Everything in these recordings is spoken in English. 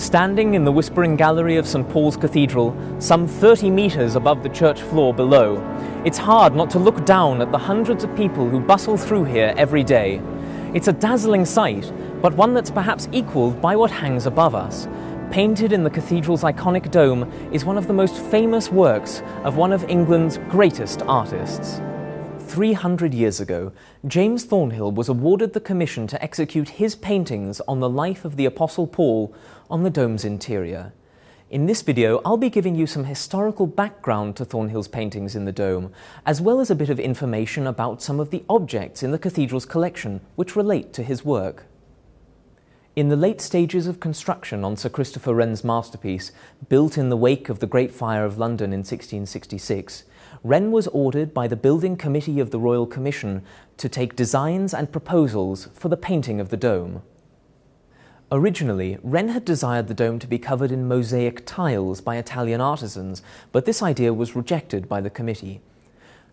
Standing in the Whispering Gallery of St Paul's Cathedral, some 30 metres above the church floor below, it's hard not to look down at the hundreds of people who bustle through here every day. It's a dazzling sight, but one that's perhaps equalled by what hangs above us. Painted in the cathedral's iconic dome is one of the most famous works of one of England's greatest artists. 300 years ago, James Thornhill was awarded the commission to execute his paintings on the life of the Apostle Paul on the dome's interior. In this video, I'll be giving you some historical background to Thornhill's paintings in the dome, as well as a bit of information about some of the objects in the cathedral's collection which relate to his work. In the late stages of construction on Sir Christopher Wren's masterpiece, built in the wake of the Great Fire of London in 1666, Wren was ordered by the Building Committee of the Royal Commission to take designs and proposals for the painting of the dome. Originally, Wren had desired the dome to be covered in mosaic tiles by Italian artisans, but this idea was rejected by the committee.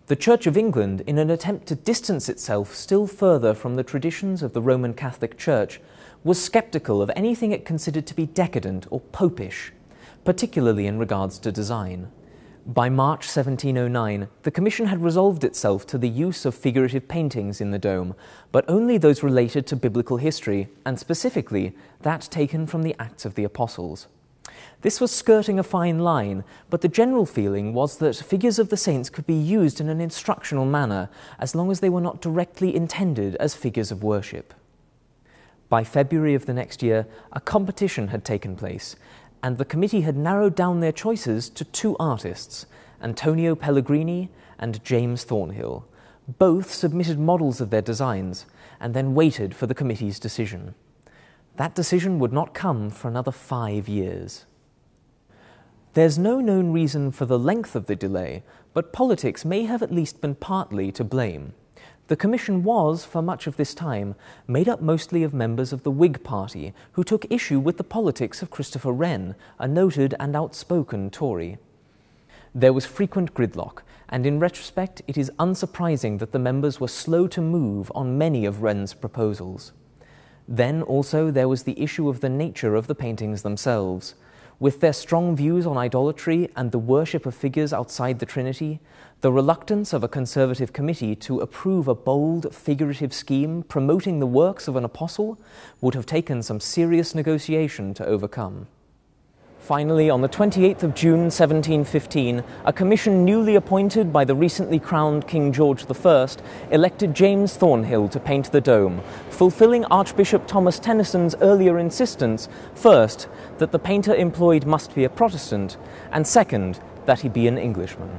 The Church of England, in an attempt to distance itself still further from the traditions of the Roman Catholic Church, was sceptical of anything it considered to be decadent or popish, particularly in regards to design. By March 1709, the Commission had resolved itself to the use of figurative paintings in the dome, but only those related to biblical history, and specifically that taken from the Acts of the Apostles. This was skirting a fine line, but the general feeling was that figures of the saints could be used in an instructional manner as long as they were not directly intended as figures of worship. By February of the next year, a competition had taken place, and the committee had narrowed down their choices to two artists, Antonio Pellegrini and James Thornhill. Both submitted models of their designs and then waited for the committee's decision. That decision would not come for another five years. There's no known reason for the length of the delay, but politics may have at least been partly to blame. The Commission was, for much of this time, made up mostly of members of the Whig Party who took issue with the politics of Christopher Wren, a noted and outspoken Tory. There was frequent gridlock, and in retrospect, it is unsurprising that the members were slow to move on many of Wren's proposals. Then also there was the issue of the nature of the paintings themselves. With their strong views on idolatry and the worship of figures outside the Trinity, the reluctance of a conservative committee to approve a bold, figurative scheme promoting the works of an apostle would have taken some serious negotiation to overcome. Finally, on the 28th of June 1715, a commission newly appointed by the recently crowned King George I elected James Thornhill to paint the dome, fulfilling Archbishop Thomas Tenison's earlier insistence, first, that the painter employed must be a Protestant, and second, that he be an Englishman.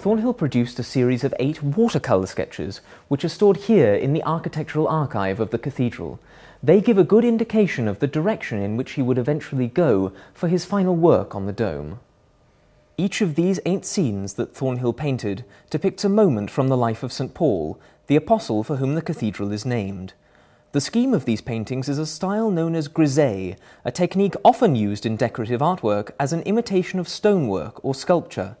Thornhill produced a series of eight watercolour sketches, which are stored here in the Architectural Archive of the Cathedral. They give a good indication of the direction in which he would eventually go for his final work on the dome. Each of these eight scenes that Thornhill painted depicts a moment from the life of St. Paul, the apostle for whom the cathedral is named. The scheme of these paintings is a style known as grisaille, a technique often used in decorative artwork as an imitation of stonework or sculpture.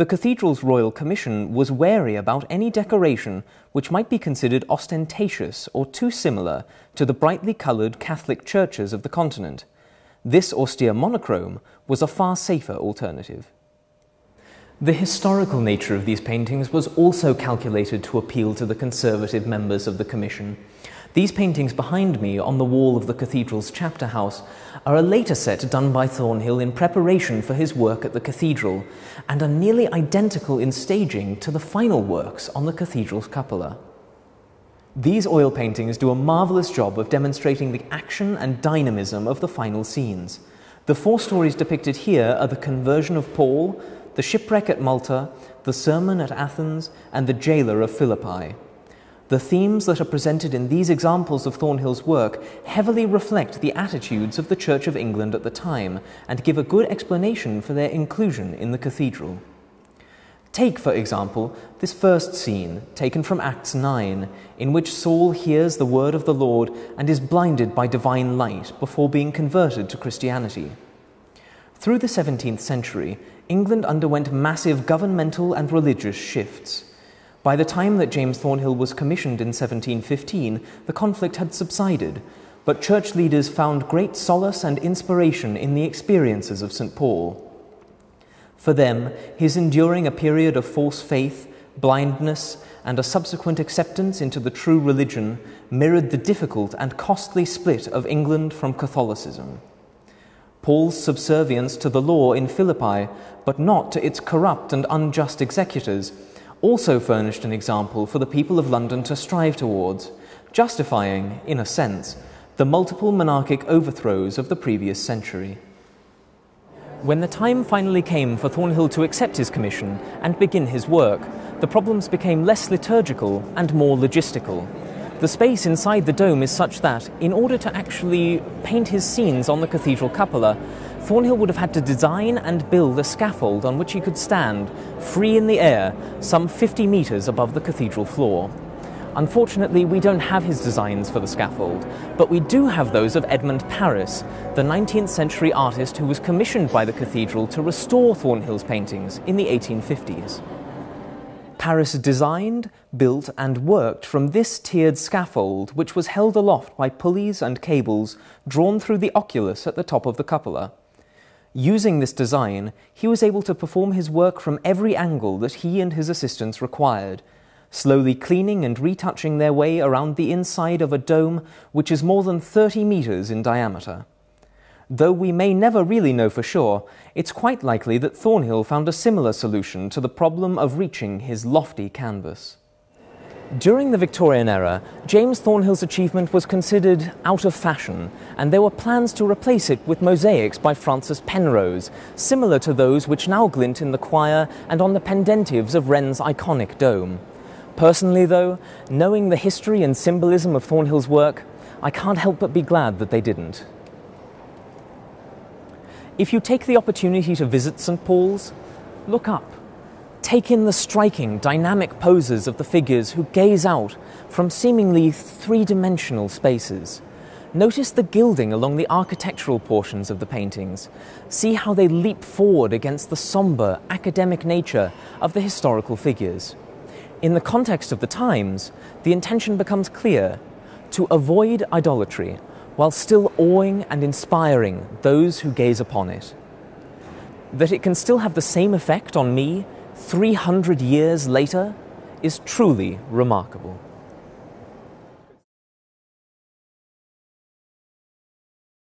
The cathedral's royal commission was wary about any decoration which might be considered ostentatious or too similar to the brightly coloured Catholic churches of the continent. This austere monochrome was a far safer alternative. The historical nature of these paintings was also calculated to appeal to the conservative members of the Commission. These paintings behind me on the wall of the cathedral's chapter house are a later set done by Thornhill in preparation for his work at the cathedral and are nearly identical in staging to the final works on the cathedral's cupola. These oil paintings do a marvellous job of demonstrating the action and dynamism of the final scenes. The four stories depicted here are the conversion of Paul, the shipwreck at Malta, the sermon at Athens, and the jailer of Philippi. The themes that are presented in these examples of Thornhill's work heavily reflect the attitudes of the Church of England at the time and give a good explanation for their inclusion in the cathedral. Take, for example, this first scene, taken from Acts 9, in which Saul hears the word of the Lord and is blinded by divine light before being converted to Christianity. Through the 17th century, England underwent massive governmental and religious shifts. By the time that James Thornhill was commissioned in 1715, the conflict had subsided, but church leaders found great solace and inspiration in the experiences of St. Paul. For them, his enduring a period of false faith, blindness, and a subsequent acceptance into the true religion mirrored the difficult and costly split of England from Catholicism. Paul's subservience to the law in Philippi, but not to its corrupt and unjust executors, also furnished an example for the people of London to strive towards, justifying, in a sense, the multiple monarchic overthrows of the previous century. When the time finally came for Thornhill to accept his commission and begin his work, the problems became less liturgical and more logistical. The space inside the dome is such that, in order to actually paint his scenes on the cathedral cupola, Thornhill would have had to design and build a scaffold on which he could stand, free in the air, some 50 metres above the cathedral floor. Unfortunately, we don't have his designs for the scaffold, but we do have those of Edmund Parris, the 19th century artist who was commissioned by the cathedral to restore Thornhill's paintings in the 1850s. Parris designed, built, and worked from this tiered scaffold, which was held aloft by pulleys and cables drawn through the oculus at the top of the cupola. Using this design, he was able to perform his work from every angle that he and his assistants required, slowly cleaning and retouching their way around the inside of a dome which is more than 30 metres in diameter. Though we may never really know for sure, it's quite likely that Thornhill found a similar solution to the problem of reaching his lofty canvas. During the Victorian era, James Thornhill's achievement was considered out of fashion, and there were plans to replace it with mosaics by Francis Penrose, similar to those which now glint in the choir and on the pendentives of Wren's iconic dome. Personally, though, knowing the history and symbolism of Thornhill's work, I can't help but be glad that they didn't. If you take the opportunity to visit St. Paul's, look up. Take in the striking, dynamic poses of the figures who gaze out from seemingly three dimensional spaces. Notice the gilding along the architectural portions of the paintings. See how they leap forward against the somber, academic nature of the historical figures. In the context of the times, the intention becomes clear to avoid idolatry while still awing and inspiring those who gaze upon it. That it can still have the same effect on me 300 years later is truly remarkable.